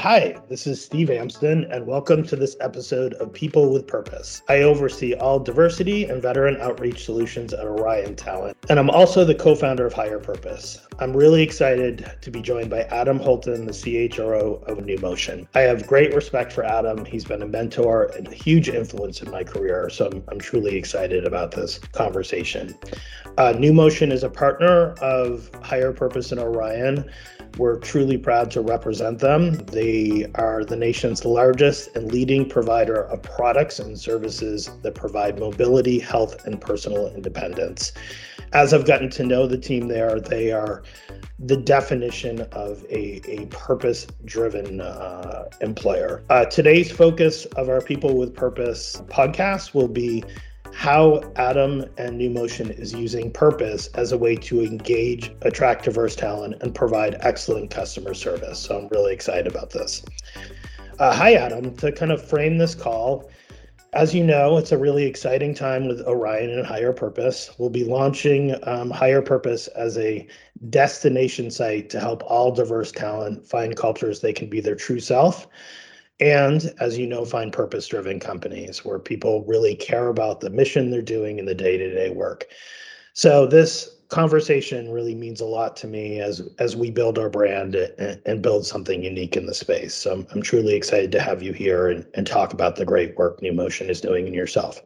Hi, this is Steve Amsden, and welcome to this episode of People with Purpose. I oversee all diversity and veteran outreach solutions at Orion Talent, and I'm also the co founder of Higher Purpose. I'm really excited to be joined by Adam Holton, the CHRO of Numotion. I have great respect for Adam. He's been a mentor and a huge influence in my career, so I'm, I'm truly excited about this conversation. Uh, Numotion is a partner of Higher Purpose and Orion. We're truly proud to represent them. They are the nation's largest and leading provider of products and services that provide mobility, health, and personal independence. As I've gotten to know the team there, they are the definition of a, a purpose driven uh, employer. Uh, today's focus of our People with Purpose podcast will be how Adam and Numotion is using purpose as a way to engage, attract diverse talent, and provide excellent customer service. So I'm really excited about this. Uh, hi, Adam. To kind of frame this call, as you know, it's a really exciting time with Orion and Higher Purpose. We'll be launching um, Higher Purpose as a destination site to help all diverse talent find cultures they can be their true self and as you know find purpose driven companies where people really care about the mission they're doing in the day-to-day work. So this conversation really means a lot to me as as we build our brand and, build something unique in the space. So I'm, I'm, truly excited to have you here and, and talk about the great work Numotion is doing in yourself.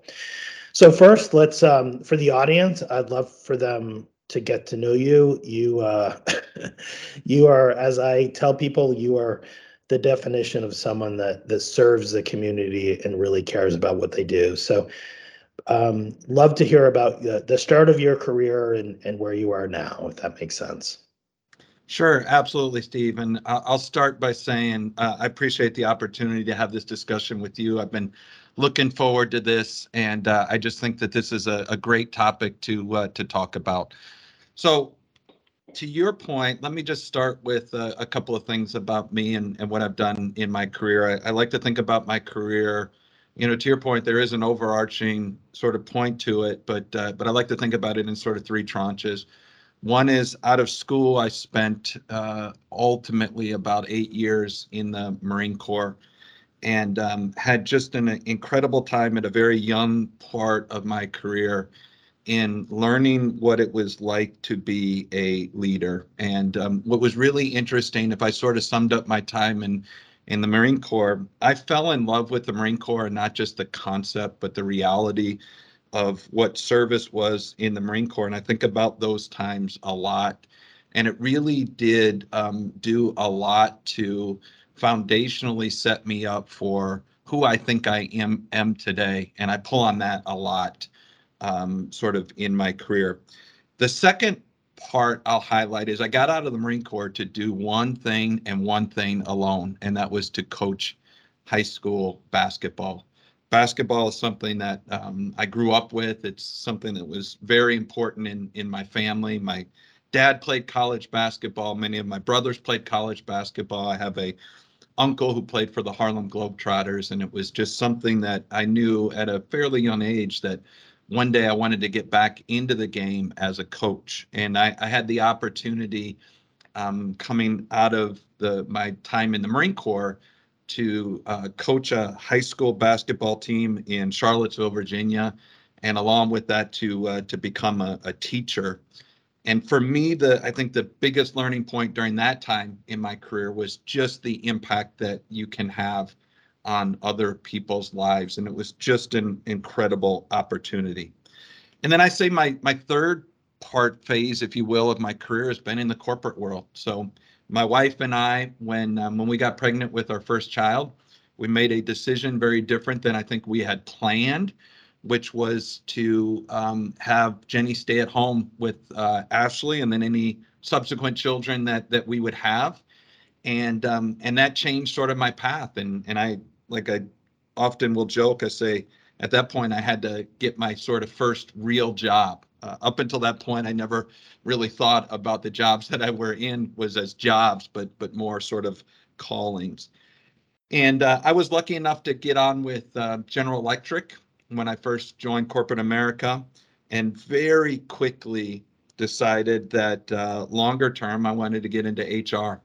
So first let's um, for the audience i'd love for them to get to know you. You uh, you are as i tell people you are the definition of someone that that serves the community and really cares about what they do. So, um, love to hear about the, the start of your career and and where you are now, if that makes sense. Sure, absolutely, Steve. And I'll start by saying uh, I appreciate the opportunity to have this discussion with you. I've been looking forward to this, and uh, I just think that this is a, a great topic to uh, to talk about. So, to your point, let me just start with uh, a couple of things about me and, and what I've done in my career. I, I, like to think about my career, you know, to your point, there is an overarching sort of point to it, but uh, but I like to think about it in sort of three tranches. One is out of school, I spent uh, ultimately about eight years in the Marine Corps and um, had just an incredible time at a very young part of my career in learning what it was like to be a leader. And um, what was really interesting, if I sort of summed up my time in in the Marine Corps, I fell in love with the Marine Corps, not just the concept, but the reality of what service was in the Marine Corps. And I think about those times a lot. And it really did um, do a lot to foundationally set me up for who I think I am, am today. And I pull on that a lot um, sort of in my career. The second part I'll highlight is I got out of the Marine Corps to do one thing and one thing alone, and that was to coach high school basketball. Basketball is something that um, I grew up with. It's something that was very important in in my family. My dad played college basketball. Many of my brothers played college basketball. I have a uncle who played for the Harlem Globetrotters, and it was just something that I knew at a fairly young age that one day I wanted to get back into the game as a coach, and I, I had the opportunity um, coming out of the my time in the Marine Corps to uh, coach a high school basketball team in Charlottesville, Virginia, and along with that to uh, to become a, a teacher. And for me, the I think the biggest learning point during that time in my career was just the impact that you can have on other people's lives. And it was just an incredible opportunity. And then I say my my third part phase, if you will, of my career has been in the corporate world. So my wife and I, when um, when we got pregnant with our first child, we made a decision very different than I think we had planned, which was to um, have Jenny stay at home with uh, Ashley and then any subsequent children that that we would have and um, and that changed sort of my path and and I like I often will joke, I say at that point I had to get my sort of first real job. Uh, up until that point, I never really thought about the jobs that I were in was as jobs, but but more sort of callings. And uh, I was lucky enough to get on with uh, General Electric when I first joined corporate America, and very quickly decided that uh, longer term I wanted to get into HR.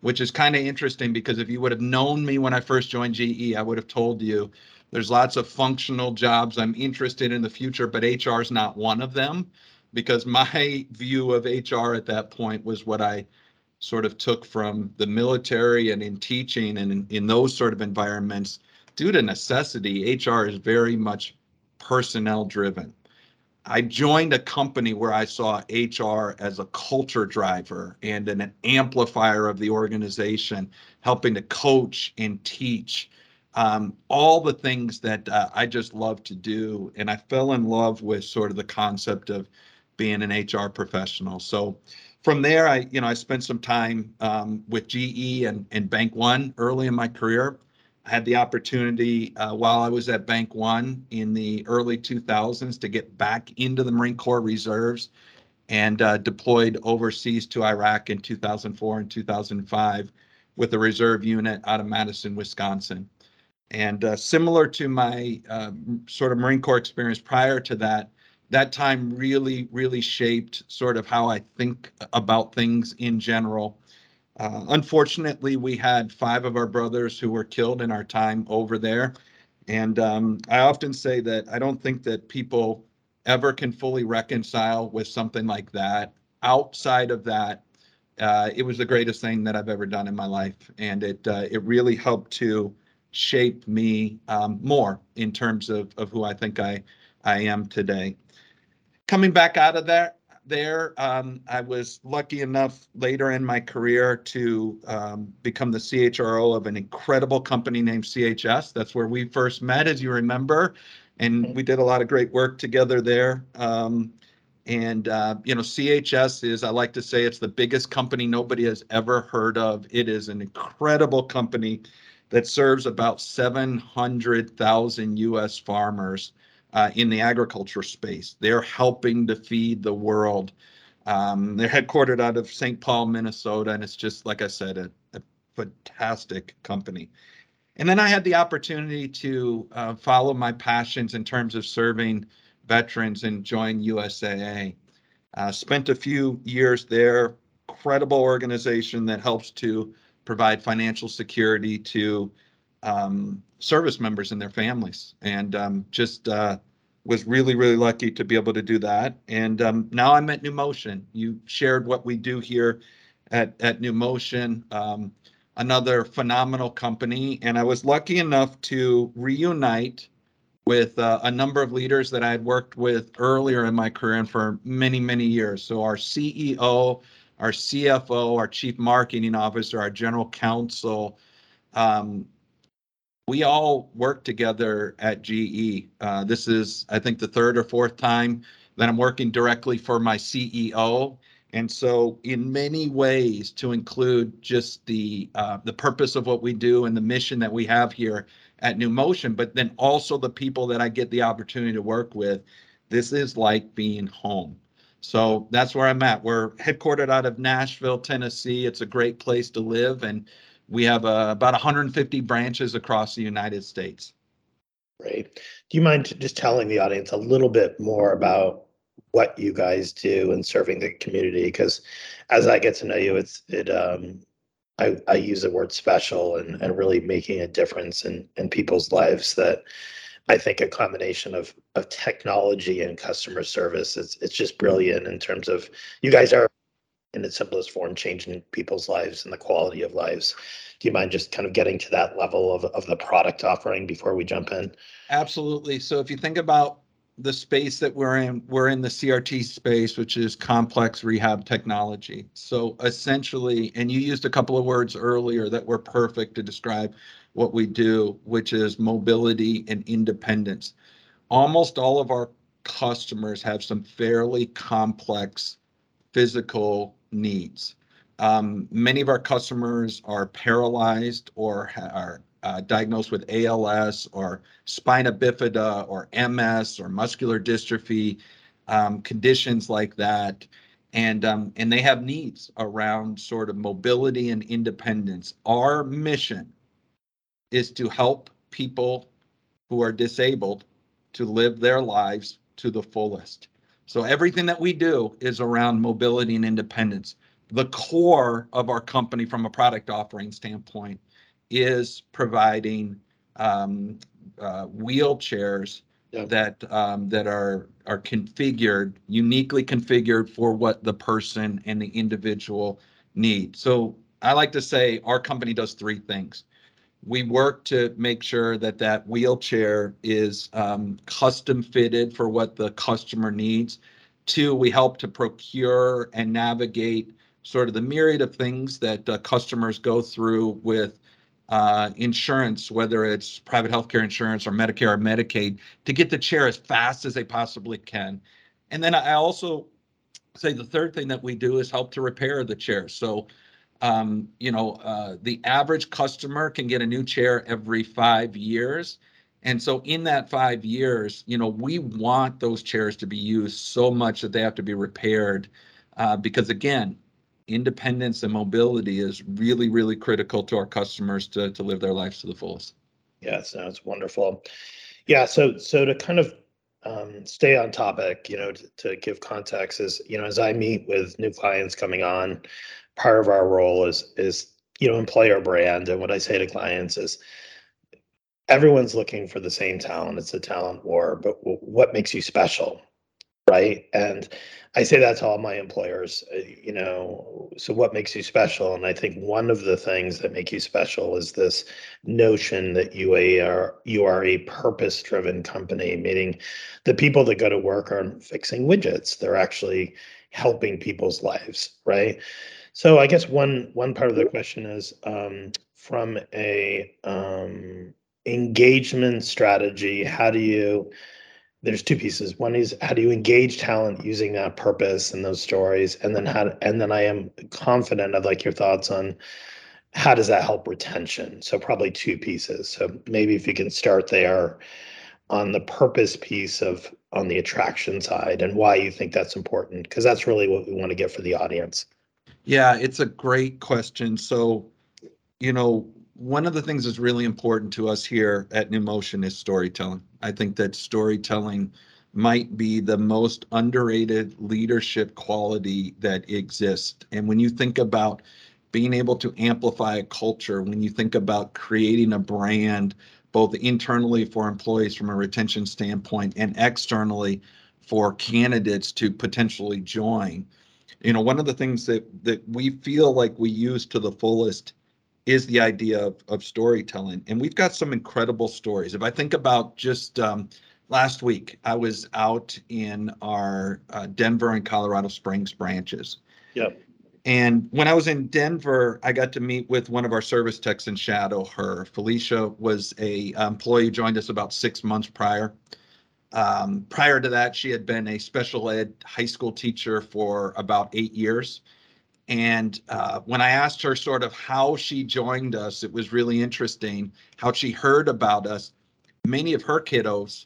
Which is kind of interesting because if you would have known me when I first joined GE, I would have told you there's lots of functional jobs I'm interested in the future, but HR is not one of them because my view of HR at that point was what I sort of took from the military and in teaching and in, in those sort of environments. Due to necessity, HR is very much personnel driven. I joined a company where I saw HR as a culture driver and an amplifier of the organization, helping to coach and teach um, all the things that uh, I just love to do. And I fell in love with sort of the concept of being an HR professional. So from there, I, you know, I spent some time um, with GE and, and Bank One early in my career. I had the opportunity uh, while I was at Bank One in the early 2000s to get back into the Marine Corps Reserves and uh, deployed overseas to Iraq in 2004 and 2005 with a reserve unit out of Madison, Wisconsin. And uh, similar to my uh, sort of Marine Corps experience prior to that, that time really, really shaped sort of how I think about things in general. Uh, unfortunately, we had five of our brothers who were killed in our time over there. And um, I often say that I don't think that people ever can fully reconcile with something like that. Outside of that, uh, it was the greatest thing that I've ever done in my life, and it uh, it really helped to shape me um, more in terms of of who I think I I am today. Coming back out of that, there. Um, I was lucky enough later in my career to um, become the CHRO of an incredible company named CHS. That's where we first met, as you remember, and we did a lot of great work together there. Um, and uh, you know, CHS is, I like to say, it's the biggest company nobody has ever heard of. It is an incredible company that serves about 700,000 U.S. farmers uh, in the agriculture space. They're helping to feed the world. Um, they're headquartered out of St. Paul, Minnesota, and it's just like I said, a, a fantastic company. And then I had the opportunity to uh, follow my passions in terms of serving veterans and join USAA. Uh, spent a few years there. Credible organization that helps to provide financial security to um, service members and their families, and um, just uh, was really really lucky to be able to do that. And um, now I'm at Numotion. You shared what we do here at at Numotion, um, another phenomenal company, and I was lucky enough to reunite with uh, a number of leaders that I had worked with earlier in my career and for many many years. So our CEO. Our CFO, our chief marketing officer, our general counsel, um, we all work together at GE. Uh, this is, I think, the third or fourth time that I'm working directly for my CEO. And so, in many ways, to include just the uh, the purpose of what we do and the mission that we have here at Numotion, but then also the people that I get the opportunity to work with, this is like being home. So that's where I'm at. We're headquartered out of Nashville, Tennessee. It's a great place to live, and we have uh, about 150 branches across the United States. Great. Do you mind just telling the audience a little bit more about what you guys do in serving the community? Because as I get to know you, it's it um, I, I use the word special and, and really making a difference in, in people's lives that I think a combination of of technology and customer service it's it's just brilliant in terms of you guys are in its simplest form, changing people's lives and the quality of lives. Do you mind just kind of getting to that level of, of the product offering before we jump in? Absolutely. So if you think about the space that we're in, we're in the CRT space, which is complex rehab technology. So essentially, and you used a couple of words earlier that were perfect to describe what we do, which is mobility and independence. Almost all of our customers have some fairly complex physical needs. Um, many of our customers are paralyzed or are uh, diagnosed with ALS or spina bifida or MS or muscular dystrophy, um, conditions like that. And, um, and they have needs around sort of mobility and independence. Our mission is to help people who are disabled to live their lives to the fullest. So everything that we do is around mobility and independence. the core of our company from a product offering standpoint is providing um, uh, wheelchairs yep. that um, that are are configured uniquely configured for what the person and the individual need. So I like to say our company does three things. We work to make sure that that wheelchair is um, custom fitted for what the customer needs. Two, we help to procure and navigate sort of the myriad of things that uh, customers go through with uh, insurance, whether it's private healthcare insurance or Medicare or Medicaid, to get the chair as fast as they possibly can. And then I also say the third thing that we do is help to repair the chair. So, um, you know, uh, the average customer can get a new chair every five years. And so, in that five years, you know, we want those chairs to be used so much that they have to be repaired. Uh, because again, independence and mobility is really, really critical to our customers to, to live their lives to the fullest. Yeah, sounds wonderful. Yeah, so so to kind of um, stay on topic, you know, to, to give context is, you know, as I meet with new clients coming on, part of our role is is you know employer brand, and what I say to clients is, everyone's looking for the same talent. It's a talent war, but what makes you special? right? And I say that to all my employers, uh, you know, so what makes you special? And I think one of the things that make you special is this notion that you are you are a purpose-driven company, meaning the people that go to work aren't fixing widgets. They're actually helping people's lives, right? So I guess one one part of the question is um, from a um, engagement strategy, how do you there's two pieces. One is how do you engage talent using that purpose and those stories, and then how and then I am confident I'd like your thoughts on how does that help retention. So probably two pieces. So maybe if you can start there on the purpose piece of on the attraction side and why you think that's important because that's really what we want to get for the audience. Yeah, it's a great question. So, you know, one of the things that's really important to us here at Numotion is storytelling. I think that storytelling might be the most underrated leadership quality that exists. And when you think about being able to amplify a culture, when you think about creating a brand, both internally for employees from a retention standpoint and externally for candidates to potentially join, you know, one of the things that that we feel like we use to the fullest is the idea of, of storytelling. And we've got some incredible stories. If I think about just um, last week, I was out in our uh, Denver and Colorado Springs branches. Yep. And when I was in Denver, I got to meet with one of our service techs and shadow her. Felicia was a employee, who joined us about six months prior. Um, prior to that, she had been a special ed high school teacher for about eight years. And uh, when I asked her sort of how she joined us, it was really interesting how she heard about us. Many of her kiddos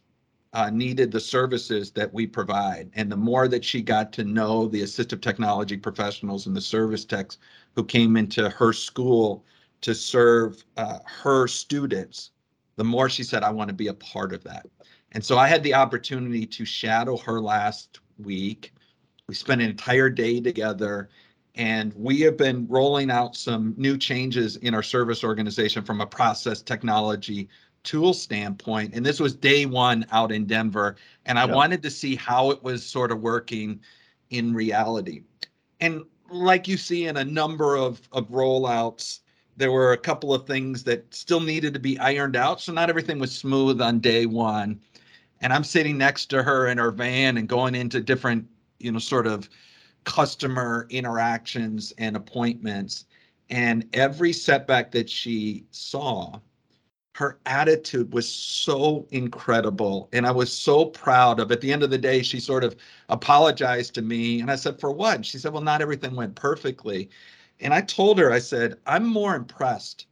uh, needed the services that we provide. And the more that she got to know the assistive technology professionals and the service techs who came into her school to serve uh, her students, the more she said, I want to be a part of that. And so I had the opportunity to shadow her last week. We spent an entire day together and we have been rolling out some new changes in our service organization from a process technology tool standpoint. And this was day one out in Denver. And I yep. wanted to see how it was sort of working in reality. And like you see in a number of, of rollouts, there were a couple of things that still needed to be ironed out. So not everything was smooth on day one. And I'm sitting next to her in her van and going into different, you know, sort of customer interactions and appointments. And every setback that she saw, her attitude was so incredible. And I was so proud of at the end of the day, she sort of apologized to me. And I said, For what? She said, Well, not everything went perfectly. And I told her, I said, I'm more impressed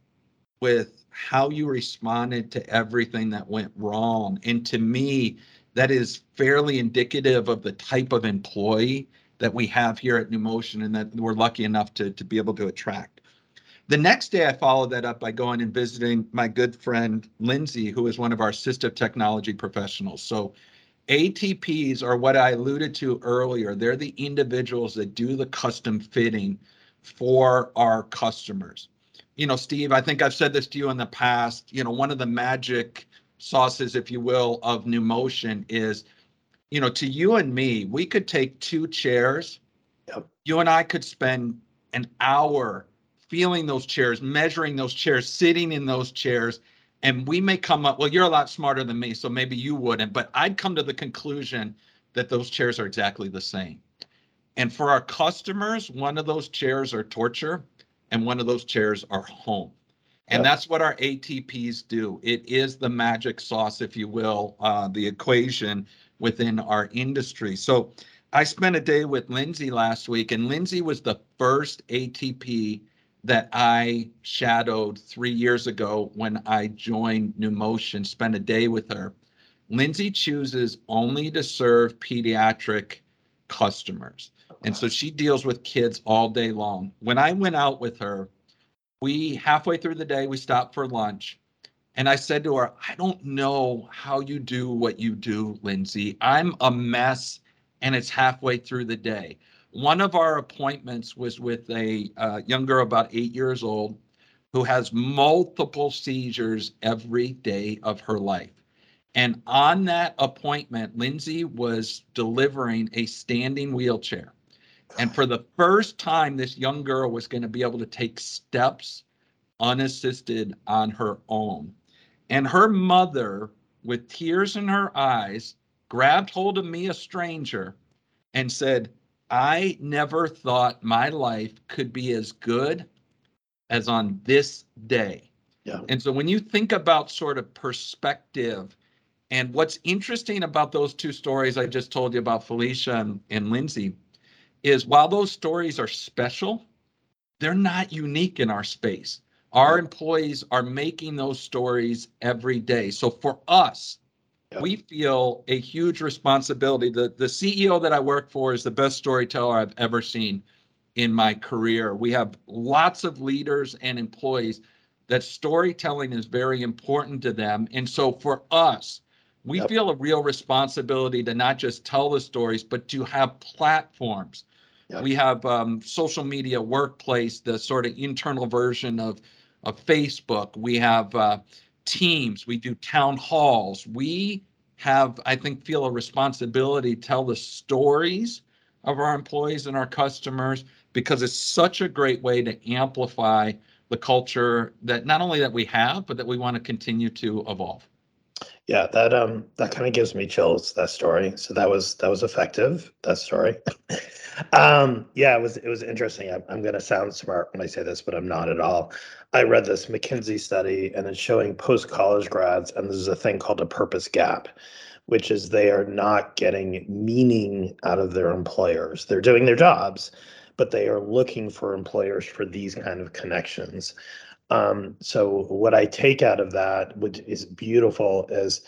with how you responded to everything that went wrong. And to me, that is fairly indicative of the type of employee that we have here at Numotion and that we're lucky enough to, to be able to attract. The next day, I followed that up by going and visiting my good friend Lindsay, who is one of our assistive technology professionals. So, ATPs are what I alluded to earlier. They're the individuals that do the custom fitting for our customers. You know, Steve, I think I've said this to you in the past. You know, one of the magic sauces, if you will, of Numotion is, you know, to you and me, we could take two chairs. Yep. You and I could spend an hour feeling those chairs, measuring those chairs, sitting in those chairs, and we may come up. Well, you're a lot smarter than me, so maybe you wouldn't, but I'd come to the conclusion that those chairs are exactly the same. And for our customers, one of those chairs are torture, and one of those chairs are home. And that's what our ATPs do. It is the magic sauce, if you will, uh, the equation within our industry. So I spent a day with Lindsay last week, and Lindsay was the first ATP that I shadowed three years ago when I joined Numotion, spent a day with her. Lindsay chooses only to serve pediatric customers. And so she deals with kids all day long. When I went out with her, we halfway through the day, we stopped for lunch. And I said to her, I don't know how you do what you do, Lindsay. I'm a mess and it's halfway through the day. One of our appointments was with a uh, young girl about eight years old who has multiple seizures every day of her life. And on that appointment, Lindsay was delivering a standing wheelchair. And for the first time, this young girl was going to be able to take steps unassisted on her own. And her mother, with tears in her eyes, grabbed hold of me, a stranger, and said, I never thought my life could be as good as on this day. Yeah. And so when you think about sort of perspective, and what's interesting about those two stories I just told you about Felicia and, and Lindsay, is while those stories are special, they're not unique in our space. Our employees are making those stories every day. So for us, we feel a huge responsibility. The, the CEO that I work for is the best storyteller I've ever seen in my career. We have lots of leaders and employees that storytelling is very important to them. And so for us, we yep. feel a real responsibility to not just tell the stories, but to have platforms we have um, social media workplace, the sort of internal version of, of Facebook. We have uh, teams. We do town halls. We have, I think, feel a responsibility to tell the stories of our employees and our customers because it's such a great way to amplify the culture that not only that we have, but that we want to continue to evolve. Yeah, that um that kind of gives me chills. That story. So that was that was effective. That story. um yeah, it was it was interesting. I'm, I'm going to sound smart when I say this, but I'm not at all. I read this McKinsey study, and it's showing post college grads, and there's a thing called a purpose gap, which is they are not getting meaning out of their employers. They're doing their jobs, but they are looking for employers for these kind of connections. Um, so what I take out of that, which is beautiful, is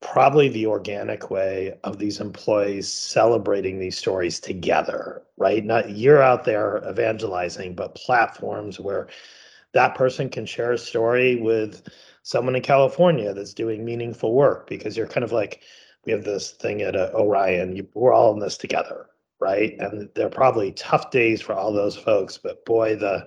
probably the organic way of these employees celebrating these stories together, right? Not you're out there evangelizing, but platforms where that person can share a story with someone in California that's doing meaningful work because you're kind of like, we have this thing at uh, Orion, you, we're all in this together, right? And they're probably tough days for all those folks, but boy, the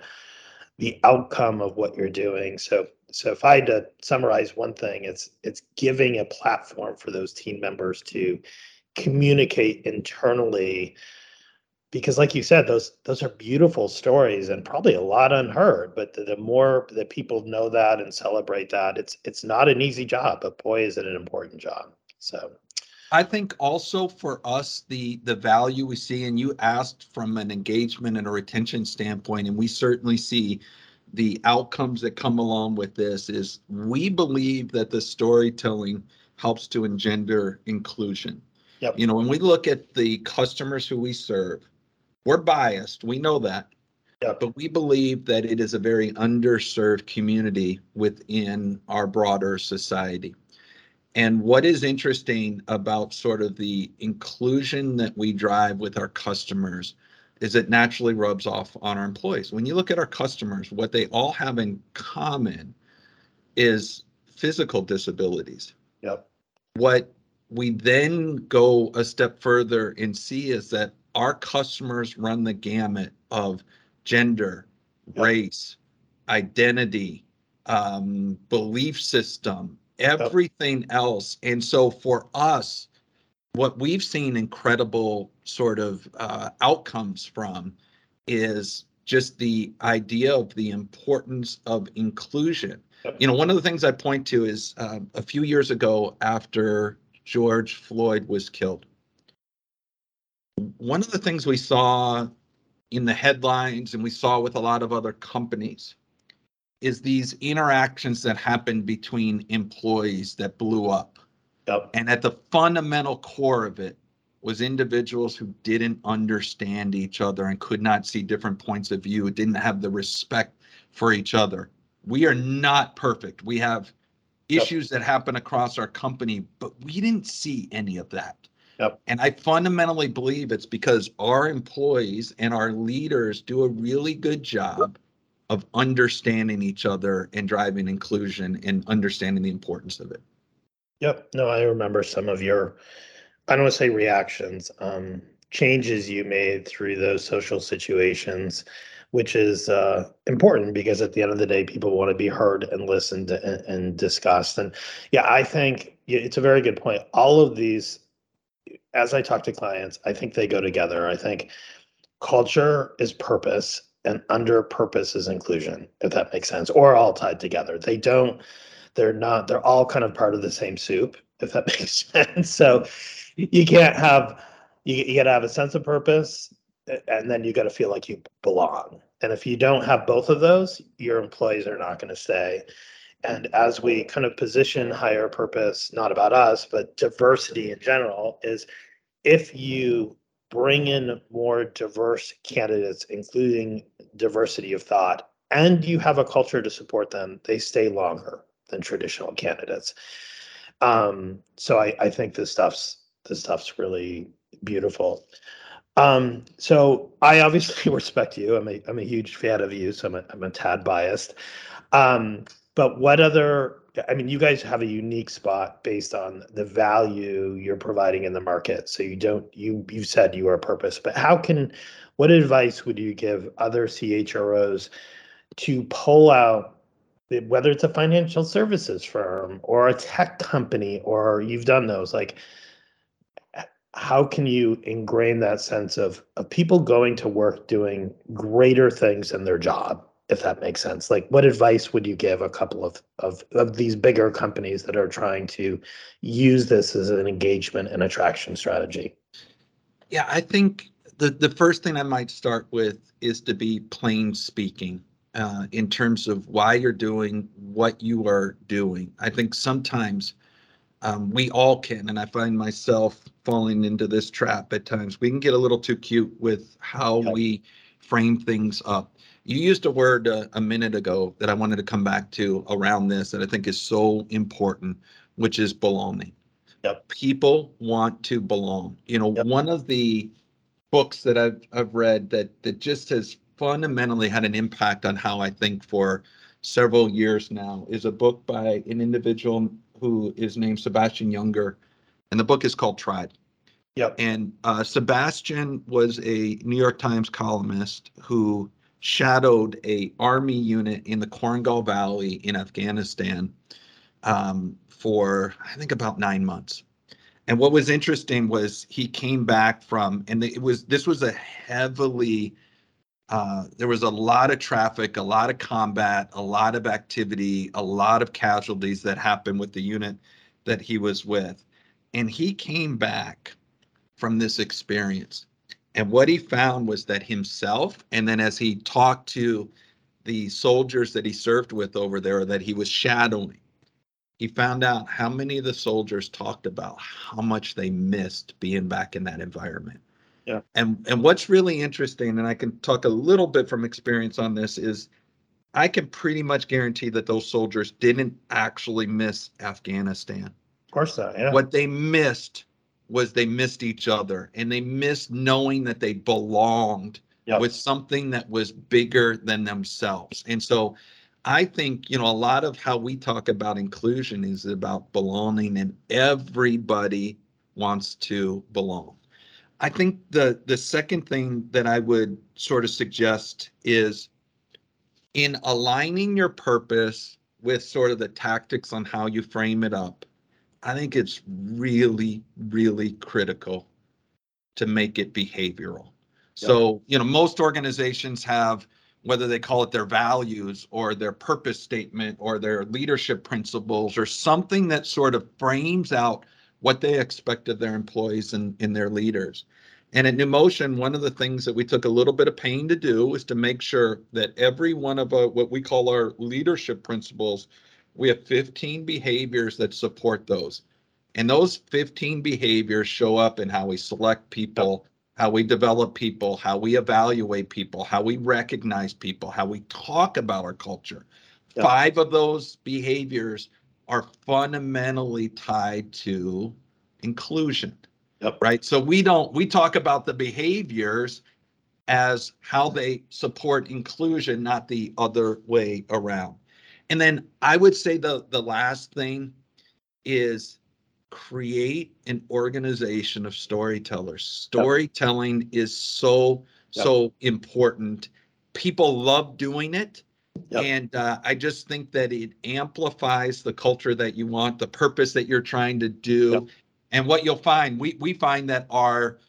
the outcome of what you're doing. So so if I had to summarize one thing, it's it's giving a platform for those team members to communicate internally. Because like you said those those are beautiful stories and probably a lot unheard but the, the, more that people know that and celebrate that it's it's not an easy job but boy is it an important job. So. I think also for us, the the value we see, and you asked from an engagement and a retention standpoint, and we certainly see the outcomes that come along with this is we believe that the storytelling helps to engender inclusion. Yep. You know, when we look at the customers who we serve, we're biased. We know that. Yep. But we believe that it is a very underserved community within our broader society. And what is interesting about sort of the inclusion that we drive with our customers is it naturally rubs off on our employees. When you look at our customers, what they all have in common is physical disabilities. Yep. What we then go a step further and see is that our customers run the gamut of gender, race, identity, um, belief system, everything else. And so for us, what we've seen incredible sort of uh, outcomes from is just the idea of the importance of inclusion. You know, one of the things I point to is uh, a few years ago after George Floyd was killed, one of the things we saw in the headlines and we saw with a lot of other companies is these interactions that happened between employees that blew up. Yep. And at the fundamental core of it was individuals who didn't understand each other and could not see different points of view, didn't have the respect for each other. We are not perfect. We have issues yep. that happen across our company, but we didn't see any of that. Yep. And I fundamentally believe it's because our employees and our leaders do a really good job of understanding each other and driving inclusion and understanding the importance of it. Yep. No, I remember some of your, I don't want to say reactions, um, changes you made through those social situations, which is uh, important because at the end of the day, people want to be heard and listened and, and discussed. And yeah, I think it's a very good point. All of these, as I talk to clients, I think they go together. I think culture is purpose and under purpose is inclusion, if that makes sense, or all tied together. They don't, they're not, they're all kind of part of the same soup, if that makes sense. So you can't have, you, you got to have a sense of purpose and then you got to feel like you belong. And if you don't have both of those, your employees are not going to stay. And as we kind of position higher purpose, not about us, but diversity in general, is if you bring in more diverse candidates, including diversity of thought, and you have a culture to support them, they stay longer than traditional candidates. Um, so I, I think this stuff's this stuff's really beautiful. Um, so I obviously respect you. I'm a I'm a huge fan of you, so I'm a, I'm a tad biased. Um, but what other I mean, you guys have a unique spot based on the value you're providing in the market. So you don't you you said you are a purpose, but how can what advice would you give other CHROs to pull out whether it's a financial services firm or a tech company or you've done those like how can you ingrain that sense of of people going to work doing greater things in their job if that makes sense. Like, what advice would you give a couple of, of, of these bigger companies that are trying to use this as an engagement and attraction strategy? Yeah, I think the, the first thing I might start with is to be plain speaking uh, in terms of why you're doing what you are doing. I think sometimes um, we all can, and I find myself falling into this trap at times. We can get a little too cute with how we frame things up you used a word uh, a minute ago that I wanted to come back to around this that I think is so important, which is belonging. Yep. People want to belong. You know, yep. one of the books that I've I've read that that just has fundamentally had an impact on how I think for several years now is a book by an individual who is named Sebastian Junger, and the book is called Tribe. Yep. And uh, Sebastian was a New York Times columnist who shadowed a army unit in the Korengal Valley in Afghanistan um, for I think about nine months. And what was interesting was he came back from, and it was this was a heavily uh, there was a lot of traffic, a lot of combat, a lot of activity, a lot of casualties that happened with the unit that he was with. And he came back from this experience and what he found was that himself, and then as he talked to the soldiers that he served with over there that he was shadowing, he found out how many of the soldiers talked about how much they missed being back in that environment. Yeah. And and what's really interesting, and I can talk a little bit from experience on this, is I can pretty much guarantee that those soldiers didn't actually miss Afghanistan. Of course not. Yeah. What they missed was they missed each other and they missed knowing that they belonged yep. with something that was bigger than themselves. And so I think, you know, a lot of how we talk about inclusion is about belonging and everybody wants to belong. I think the the second thing that I would sort of suggest is in aligning your purpose with sort of the tactics on how you frame it up. I think it's really, really critical to make it behavioral. So, you know, most organizations have whether they call it their values or their purpose statement or their leadership principles or something that sort of frames out what they expect of their employees and, and their leaders. And at Numotion, one of the things that we took a little bit of pain to do was to make sure that every one of our, what we call our leadership principles, we have 15 behaviors that support those. And those 15 behaviors show up in how we select people, how we develop people, how we evaluate people, how we recognize people, how we talk about our culture. Yep. Five of those behaviors are fundamentally tied to inclusion. Yep. Right. So we don't, we talk about the behaviors as how they support inclusion, not the other way around. And then I would say the the last thing is create an organization of storytellers. Storytelling yep. is so, yep. so important. People love doing it. Yep. And uh, I just think that it amplifies the culture that you want, the purpose that you're trying to do. And what you'll find, we, we find that our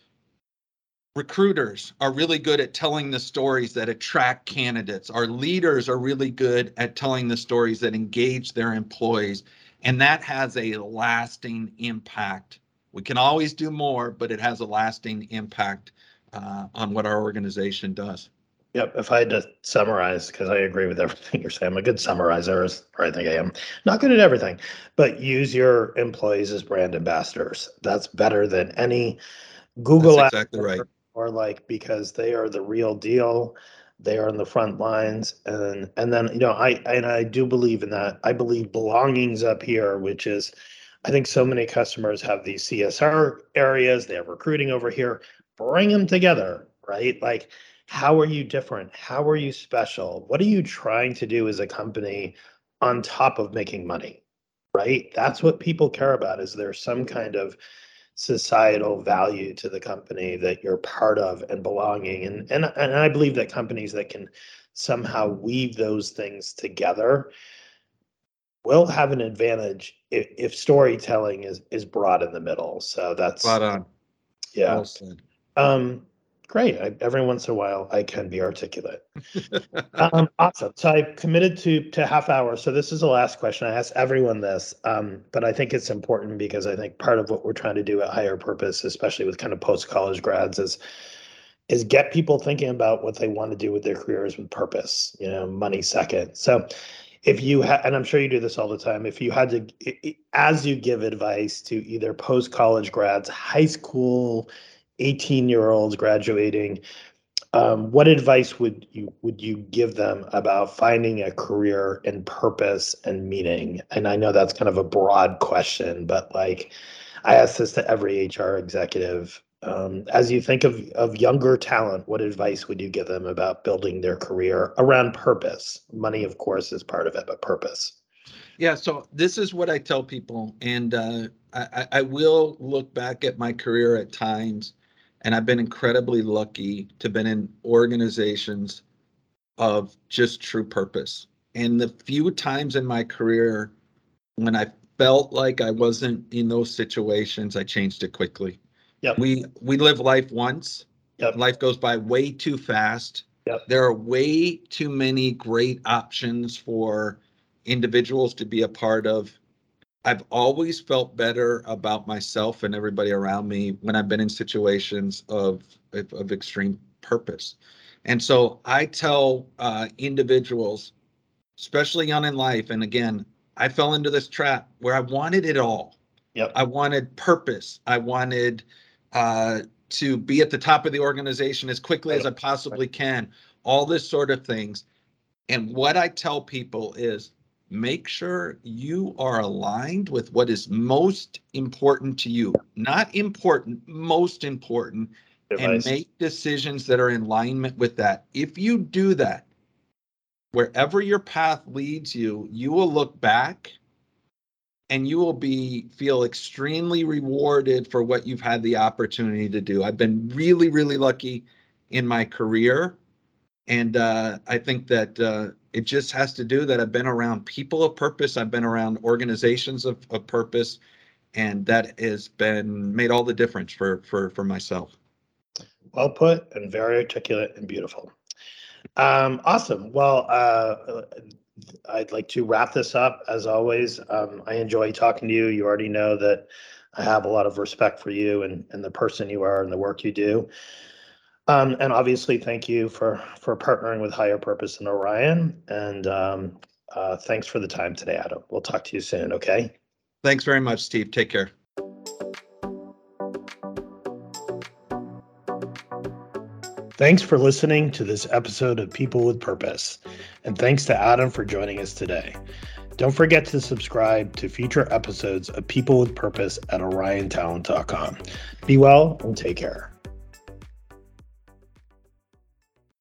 recruiters are really good at telling the stories that attract candidates. Our leaders are really good at telling the stories that engage their employees. And that has a lasting impact. We can always do more, but it has a lasting impact uh, on what our organization does. Yep. If I had to summarize, because I agree with everything you're saying, I'm a good summarizer, or I think I am. Not good at everything, but use your employees as brand ambassadors. That's better than any Google That's exactly right. or like because they are the real deal they are on the front lines and and then you know i and i do believe in that i believe belongings up here which is i think so many customers have these csr areas they have recruiting over here bring them together right like how are you different? How are you special? What are you trying to do as a company on top of making money right? That's what people care about. Is there some kind of societal value to the company that you're part of and belonging? And and and I believe that companies that can somehow weave those things together will have an advantage if, if storytelling is is brought in the middle. So that's spot on. Yeah. Well um great. I, every once in a while, I can be articulate. um, awesome. So I committed to to half hour. So this is the last question. I ask everyone this, um, but I think it's important because I think part of what we're trying to do at Higher Purpose, especially with kind of post college grads, is is get people thinking about what they want to do with their careers with purpose. You know, money second. So if you had, and I'm sure you do this all the time, if you had to, as you give advice to either post college grads, high school 18 year olds graduating um, what advice would you would you give them about finding a career and purpose and meaning? And i know that's kind of a broad question but like i ask this to every hr executive um, as you think of, of younger talent what advice would you give them about building their career around purpose? Money of course is part of it but purpose. Yeah so this is what i tell people and uh, I, I will look back at my career at times and I've been incredibly lucky to been in organizations of just true purpose. And the few times in my career when I felt like I wasn't in those situations, I changed it quickly. Yep. We we live life once. Yep. Life goes by way too fast. Yep. There are way too many great options for individuals to be a part of I've always felt better about myself and everybody around me when I've been in situations of of, of extreme purpose. And so I tell uh, individuals, especially young in life, and again, I fell into this trap where I wanted it all. Yep. I wanted purpose. I wanted uh, to be at the top of the organization as quickly as I possibly can. All this sort of things. And what I tell people is make sure you are aligned with what is most important to you. Not important, most important, and make decisions that are in alignment with that. If you do that, wherever your path leads you, you will look back and you will be feel extremely rewarded for what you've had the opportunity to do. I've been really, really lucky in my career, and uh, I think that uh, it just has to do that I've been around people of purpose. I've been around organizations of, of purpose, and that has been made all the difference for for for myself. Well put and very articulate and beautiful. Um, awesome. Well, uh, I'd like to wrap this up. As always, um, I enjoy talking to you. You already know that I have a lot of respect for you and, and the person you are and the work you do. Um, and obviously, thank you for for partnering with Higher Purpose and Orion. And um, uh, thanks for the time today, Adam. We'll talk to you soon. Okay. Thanks very much, Steve. Take care. Thanks for listening to this episode of People with Purpose, and thanks to Adam for joining us today. Don't forget to subscribe to future episodes of People with Purpose at oriontalent.com. Be well and take care.